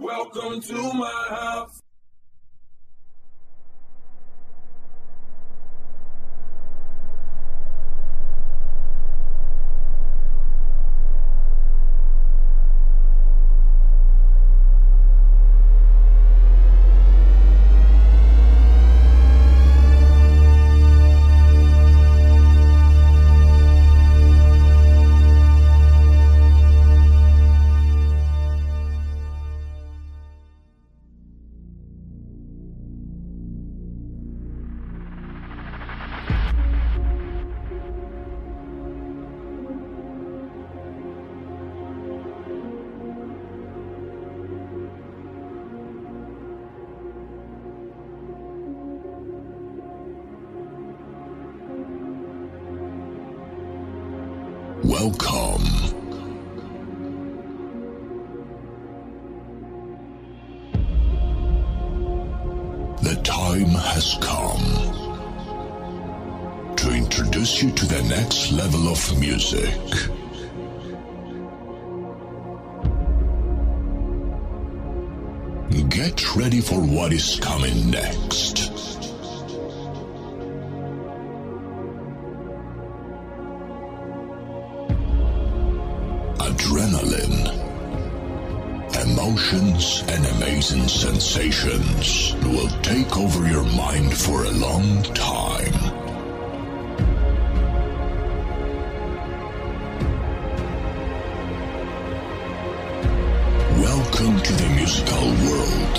Welcome to my house. Welcome to the musical world.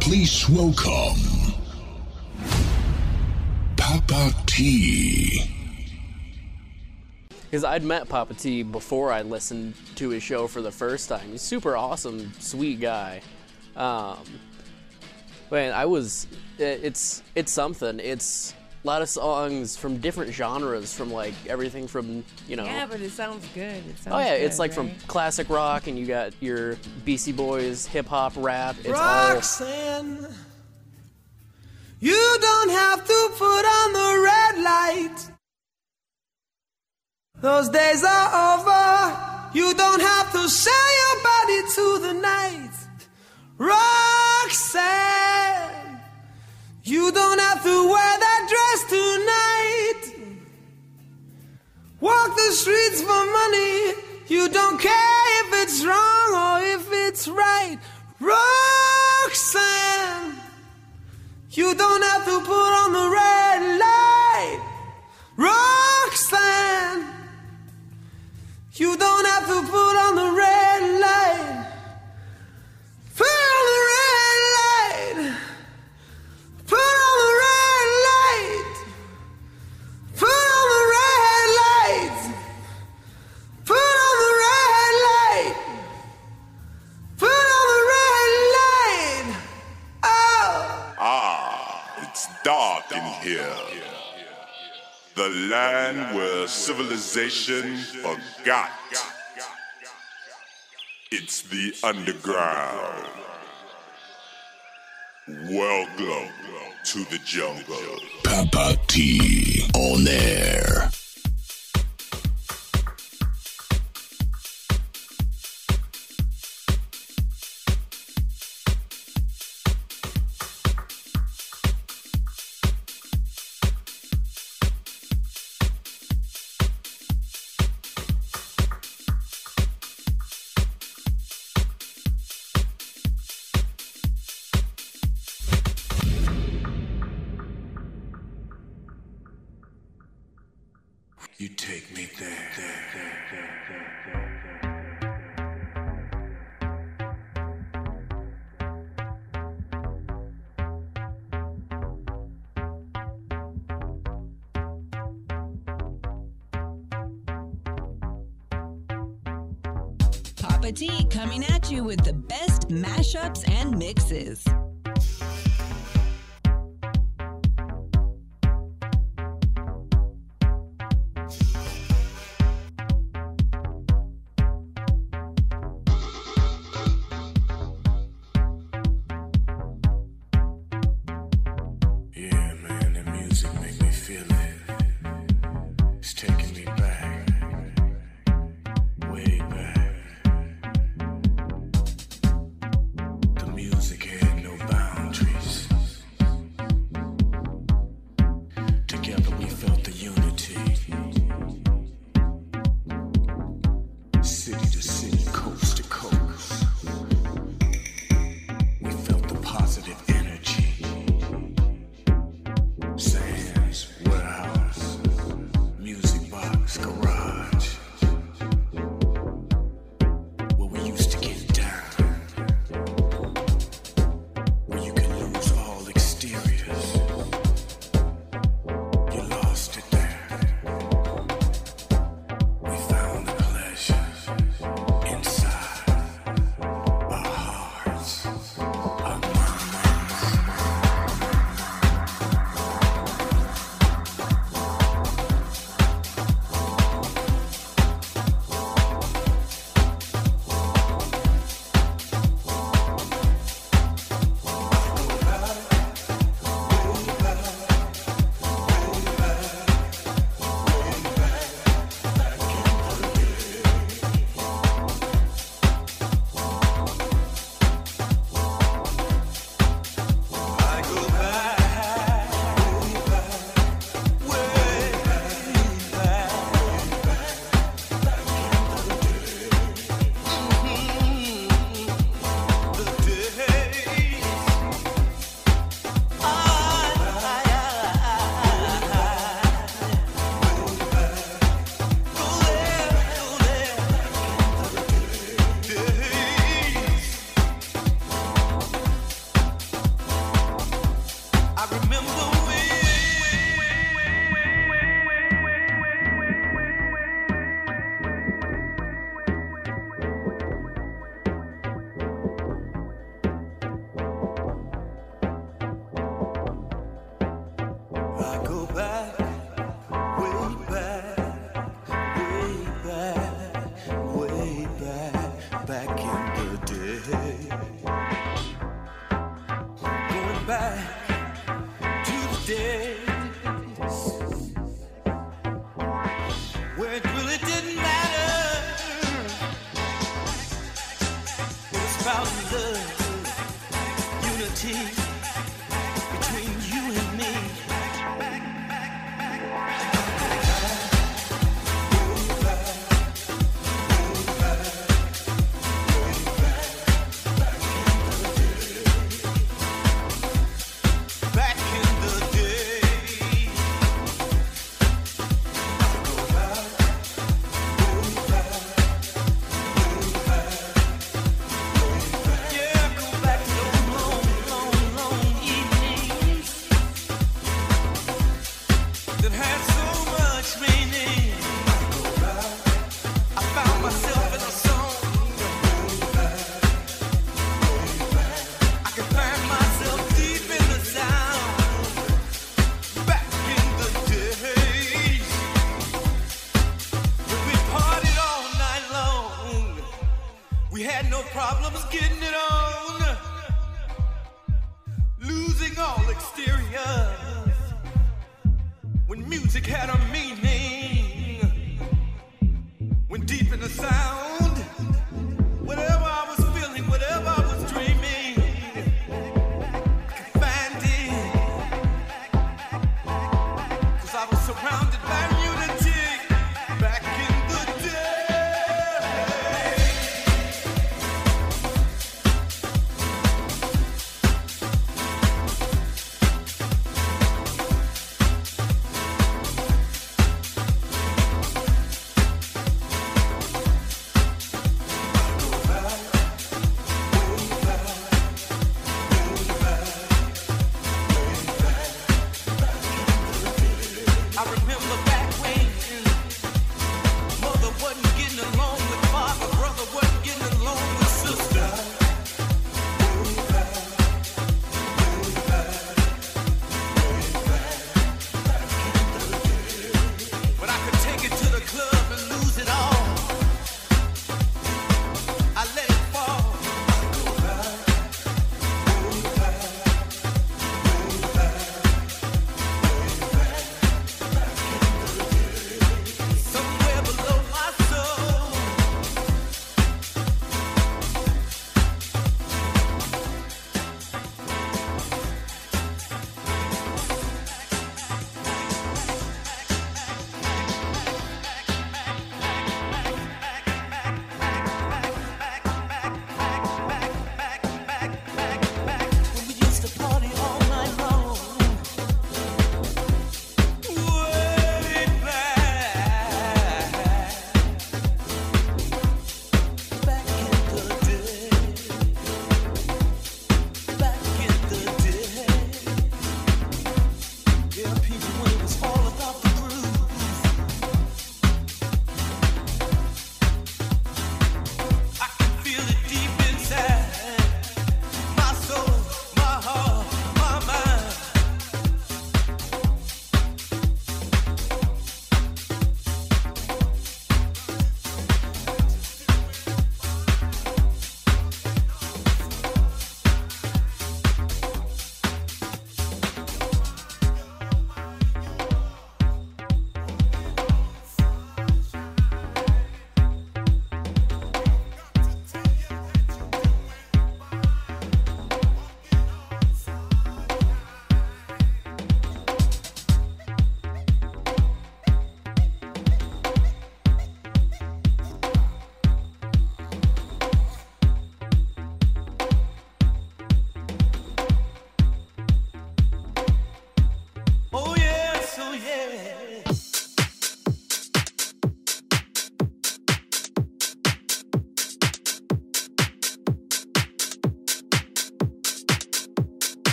Please welcome Papa T. Because I'd met Papa T before I listened to his show for the first time. He's super awesome, sweet guy. Um, man, I was. it- It's it's something. It's a lot of songs from different genres, from like everything from you know. Yeah, but it sounds good. It sounds Oh yeah, it's good, like from classic rock, and you got your Beastie Boys, hip hop, rap. It's all Roxanne, you don't have to put on the red light. Those days are over. You don't have to sell your body to the night. Roxanne, you don't have to wear that dress tonight. Walk the streets for money. You don't care if it's wrong or if it's right. Roxanne, you don't have to put on the red light. Roxanne, you don't have to put on the red light. Put on the red light. Put on the red light. Put on the red light. Put on the red light. Put on the red light. Oh. Ah, it's dark in here. The land where civilization forgot. It's the underground. Welcome to the jungle. Papa T. On air.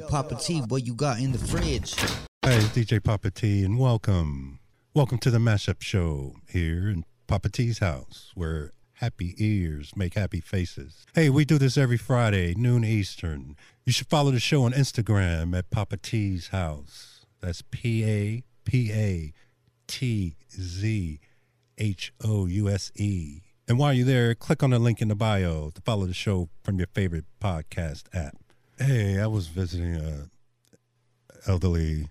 Papa T, what you got in the fridge? Hey, it's DJ Papa T, and welcome. Welcome to the Mashup Show here in Papa T's house, where happy ears make happy faces. Hey, we do this every Friday, noon Eastern. You should follow the show on Instagram at Papa T's house. That's P A P A T Z H O U S E. And while you're there, click on the link in the bio to follow the show from your favorite podcast app. Hey, I was visiting a elderly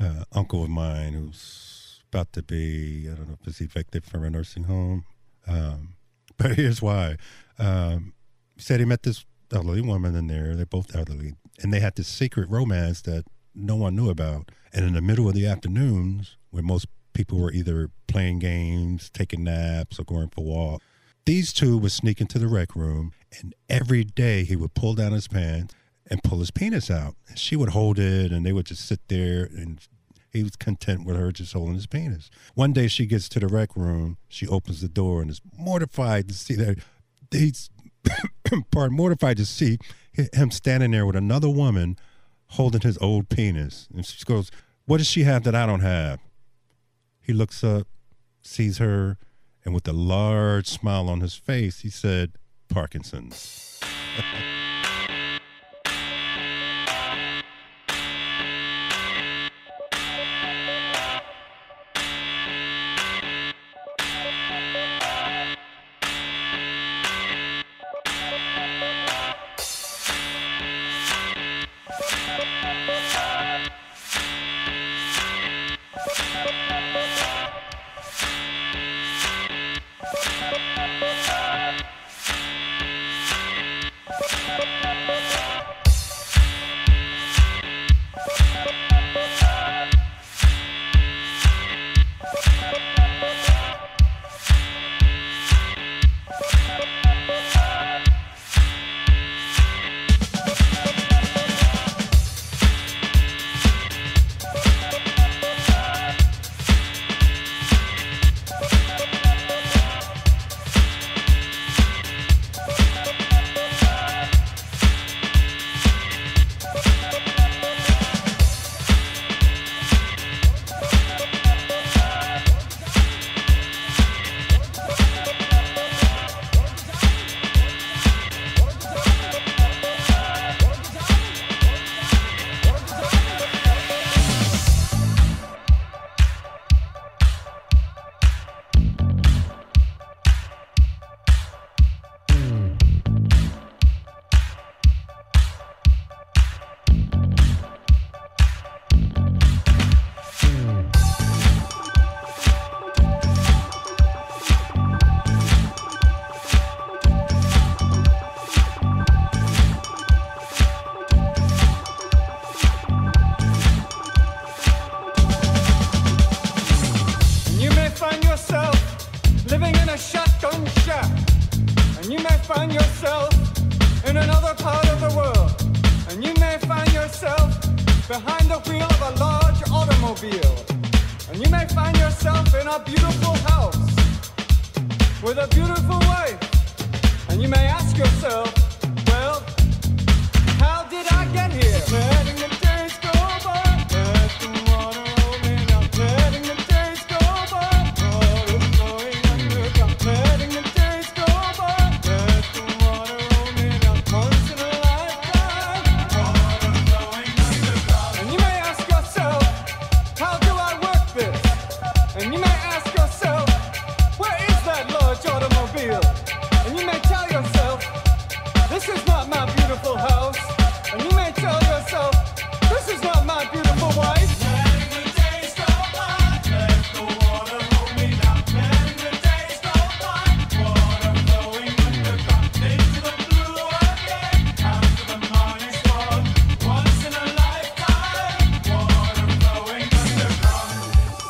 uh, uncle of mine who's about to be, I don't know if he's evicted from a nursing home. Um, but here's why. Um, he said he met this elderly woman in there. They're both elderly. And they had this secret romance that no one knew about. And in the middle of the afternoons, where most people were either playing games, taking naps, or going for walks, these two would sneak into the rec room. And every day he would pull down his pants and pull his penis out. She would hold it, and they would just sit there, and he was content with her just holding his penis. One day she gets to the rec room, she opens the door, and is mortified to see that he's, pardon, mortified to see him standing there with another woman holding his old penis. And she goes, What does she have that I don't have? He looks up, sees her, and with a large smile on his face, he said, Parkinson's.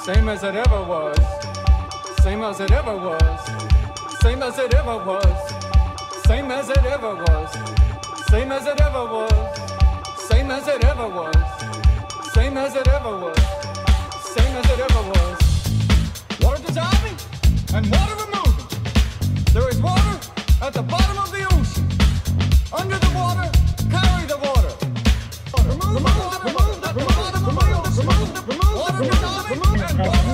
same as it ever was, same as it ever was, same as it ever was, same as it ever was, same as it ever was, same as it ever was, same as it ever was, same as it ever was. Water dissolving and water removing. There is water at the bottom of the ocean. Under the water, carry the water. Remove, remove. Remove Thank you.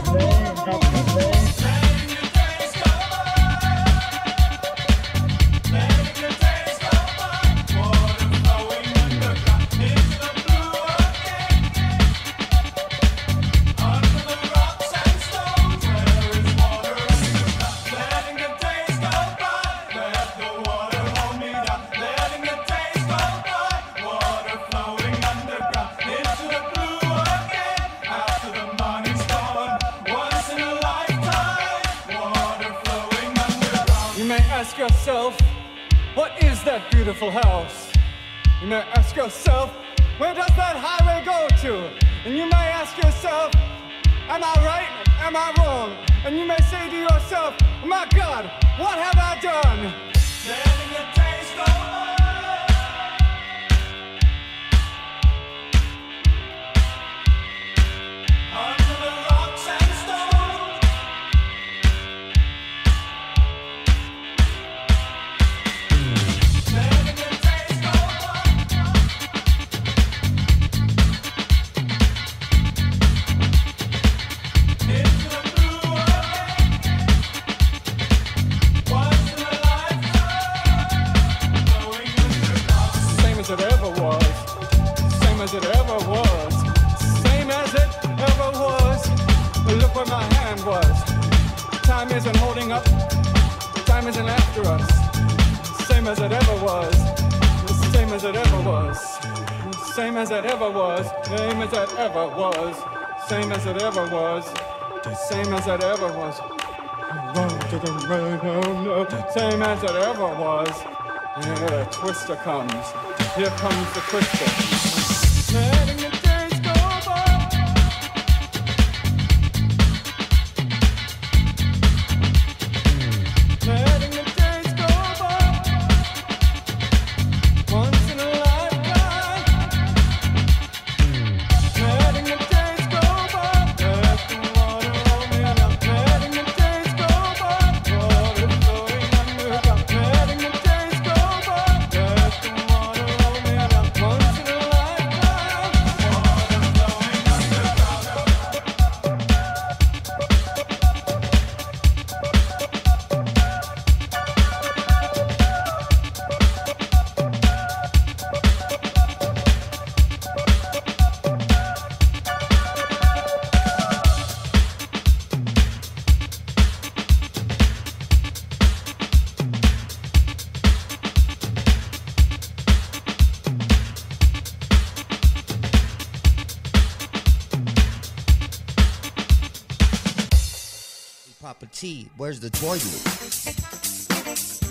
as it ever was, the same as it ever was. Oh, the Same as it ever was. Yeah, the twister comes. Here comes the twister. Papa T, where's the toilet?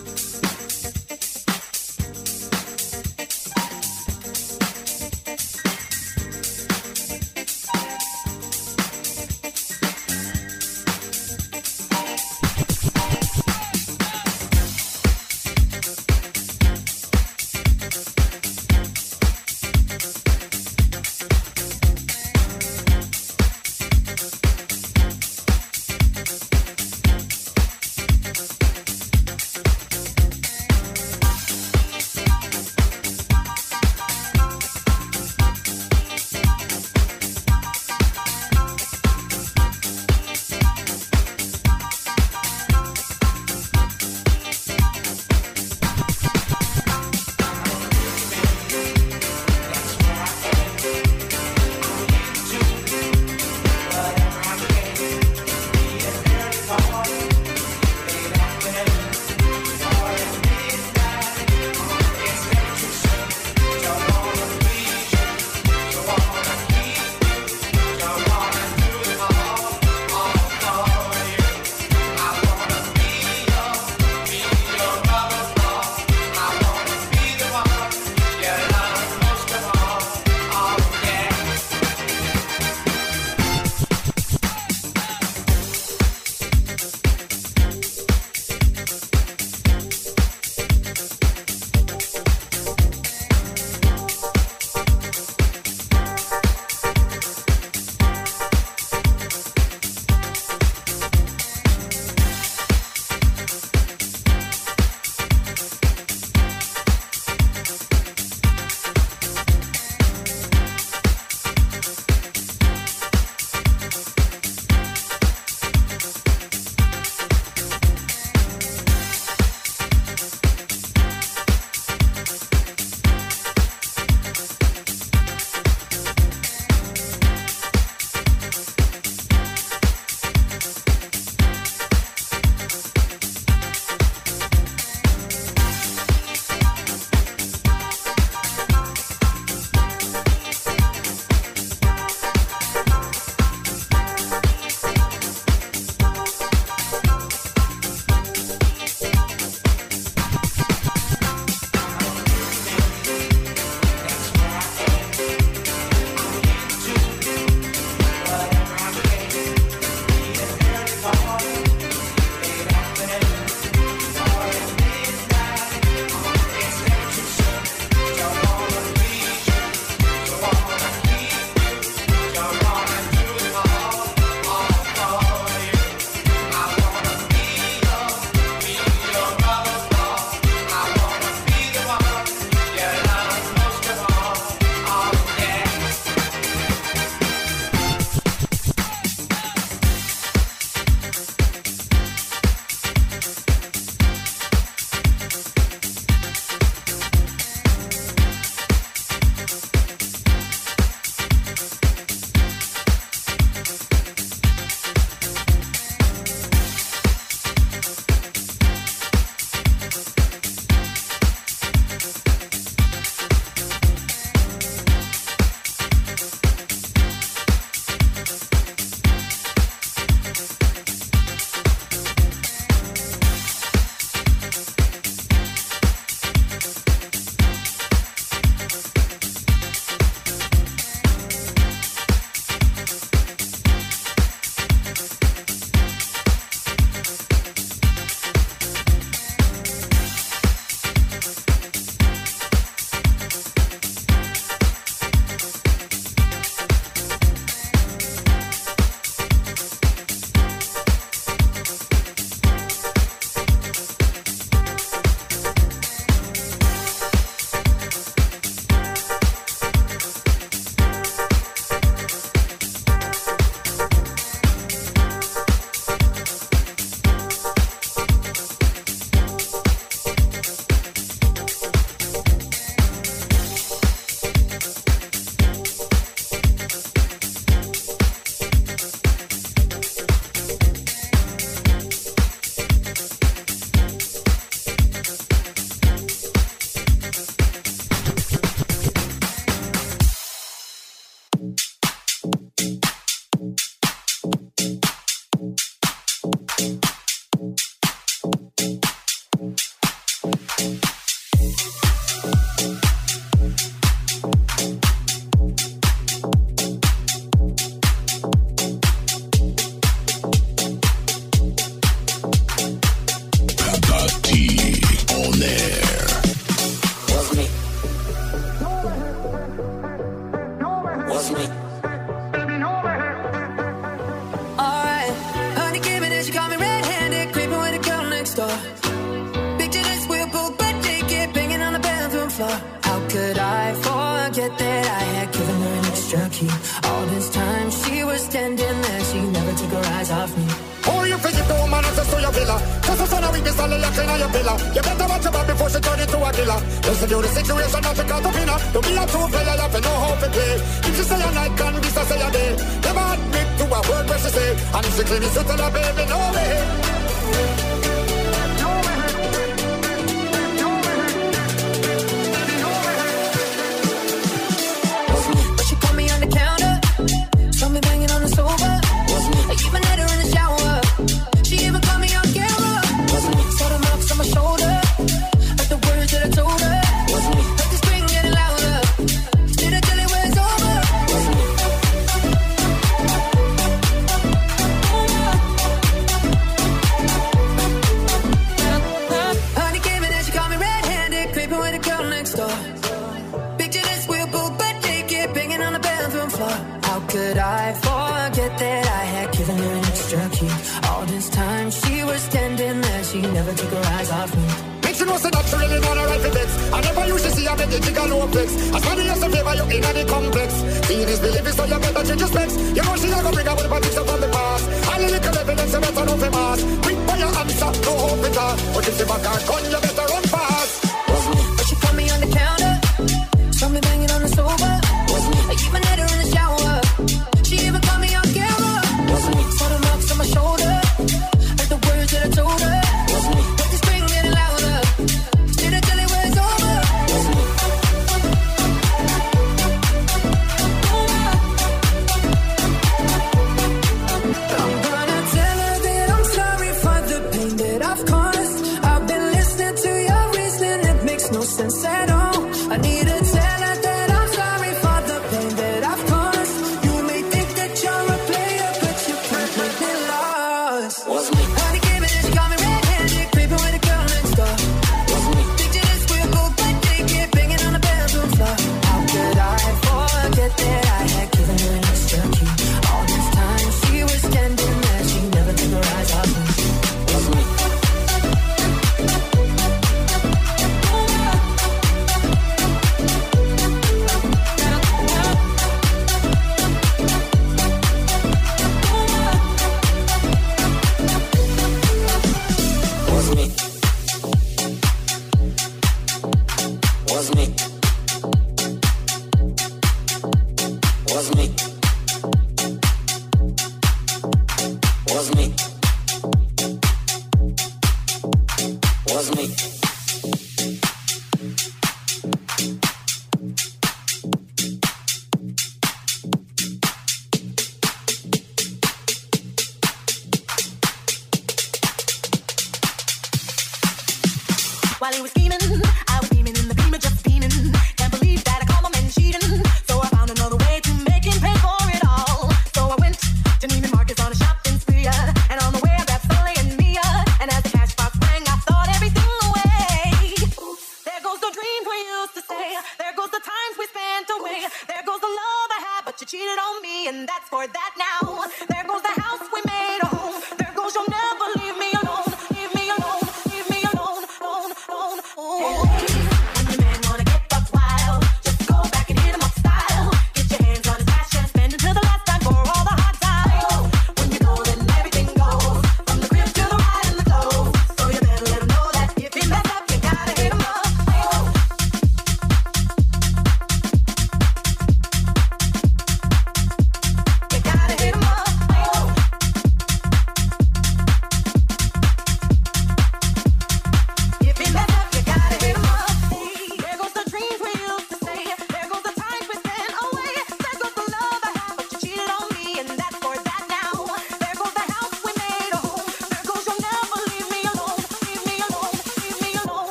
To be a true player, you have to know how to play. If she say a night, can be, I say a day? Never admit to a word where she say, and if she claim it's a baby, no way.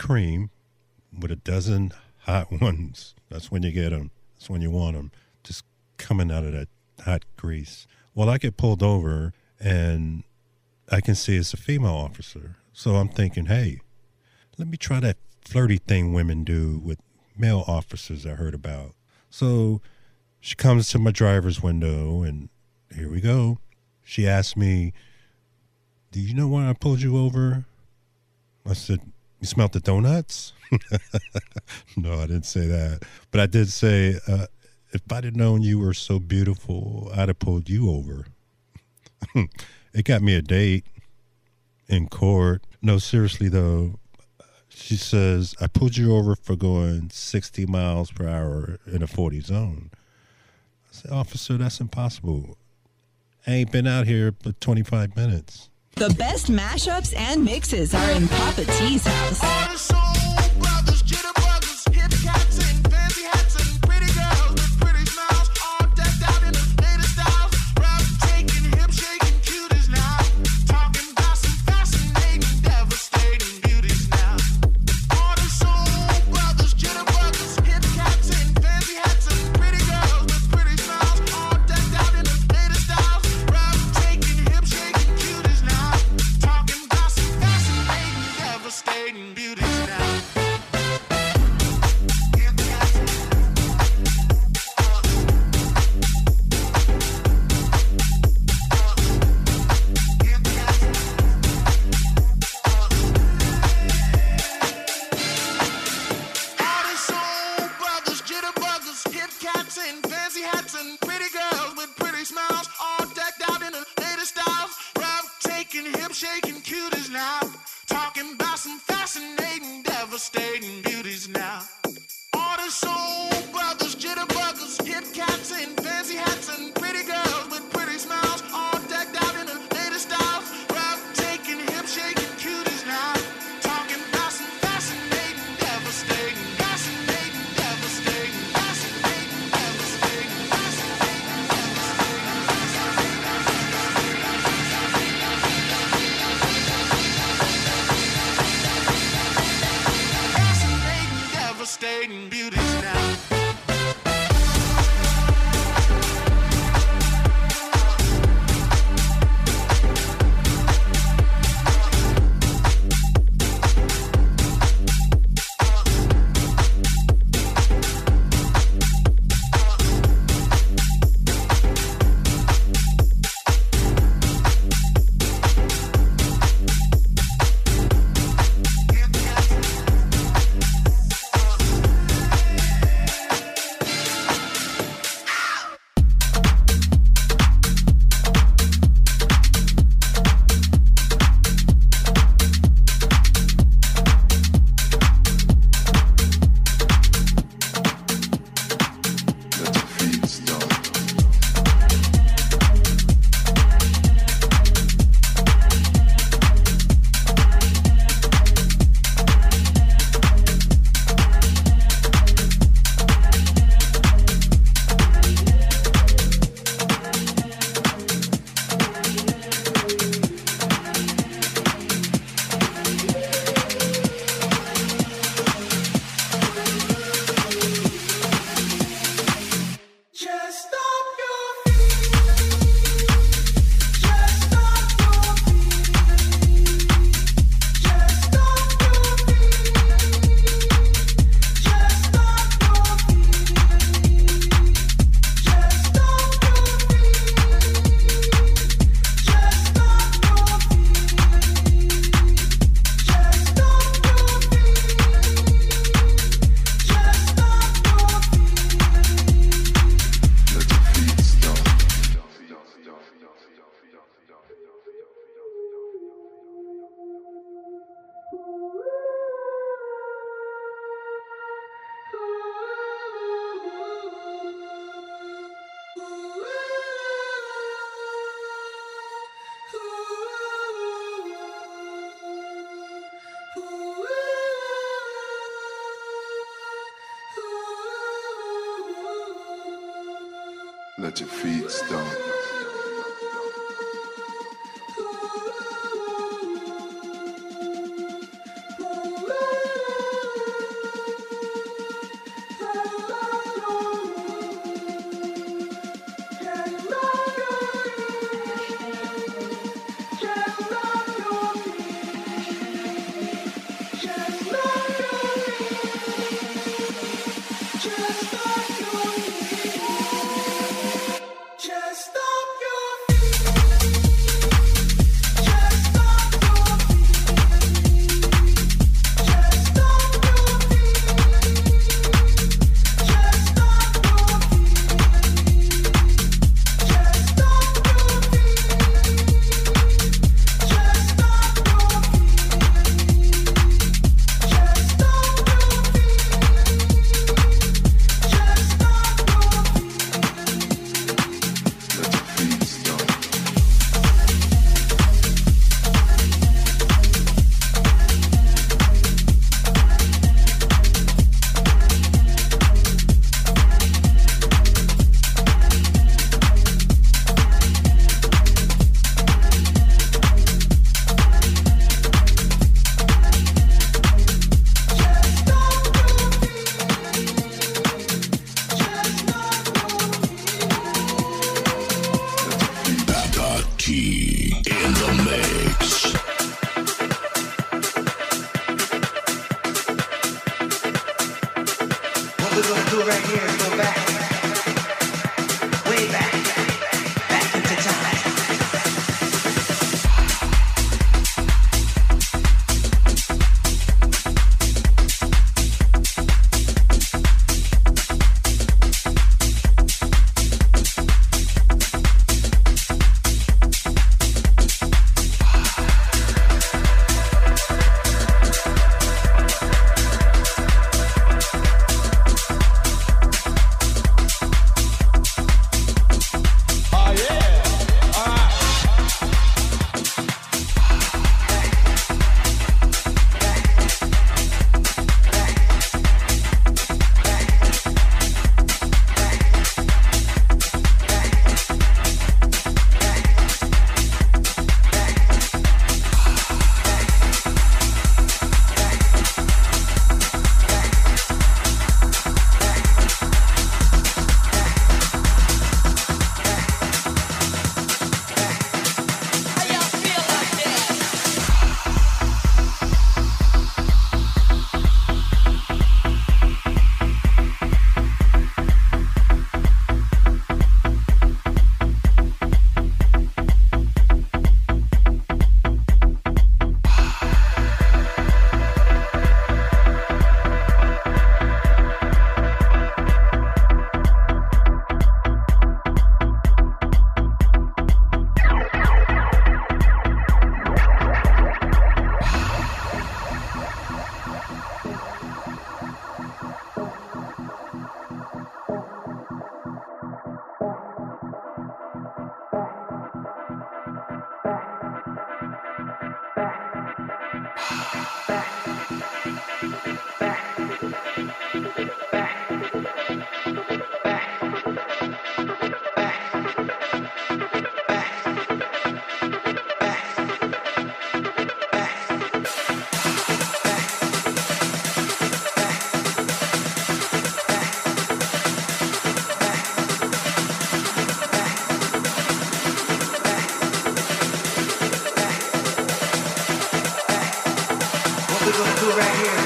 Kreme with a dozen hot ones. That's when you get them. That's when you want them. Just coming out of that hot grease. Well, I get pulled over and I can see it's a female officer. So I'm thinking, hey, let me try that flirty thing women do with male officers I heard about. So she comes to my driver's window and here we go. She asked me, Do you know why I pulled you over? I said, You smelt the donuts? no, I didn't say that. But I did say, uh, If I'd have known you were so beautiful, I'd have pulled you over. it got me a date in court. No, seriously, though. She says, I pulled you over for going 60 miles per hour in a 40 zone. I said, Officer, that's impossible. I ain't been out here but 25 minutes. The best mashups and mixes are in Papa T's house. Breathtaking, hip shaking cuties now. Talking about some fascinating, devastating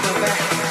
go back.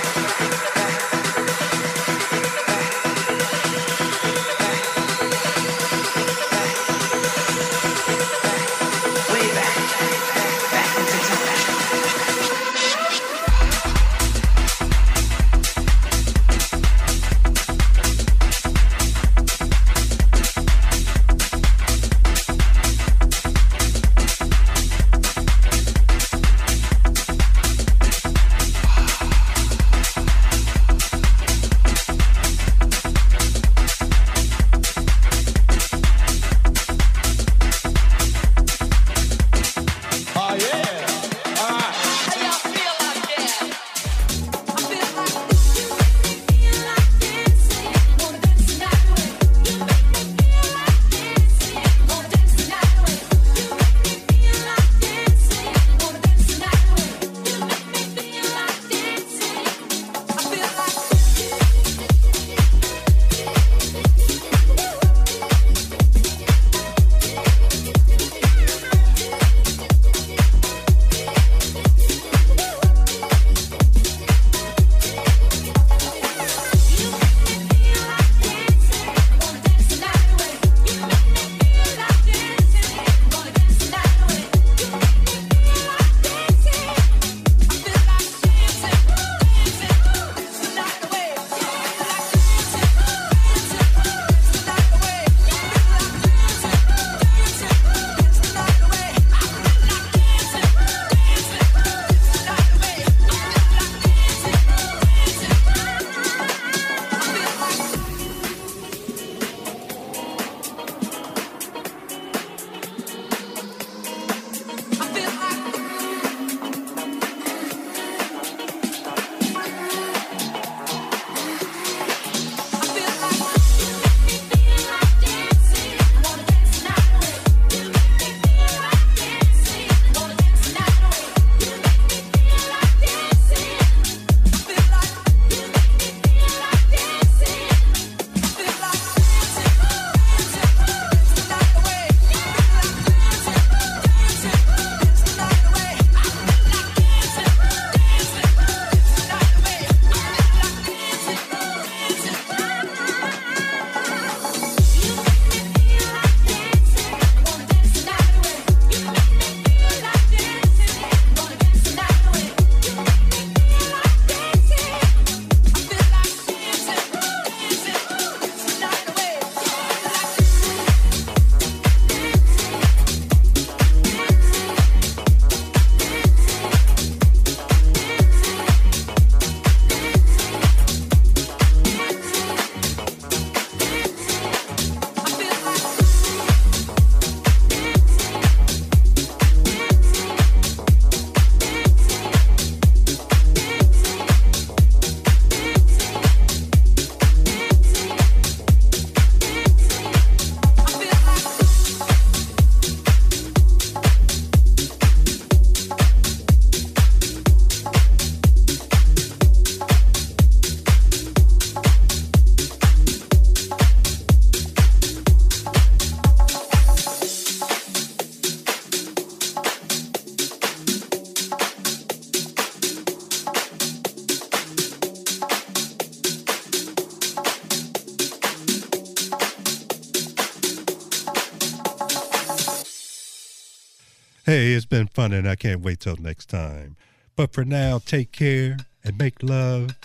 been fun, and I can't wait till next time. But for now, take care and make love.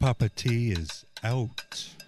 Papa T is out.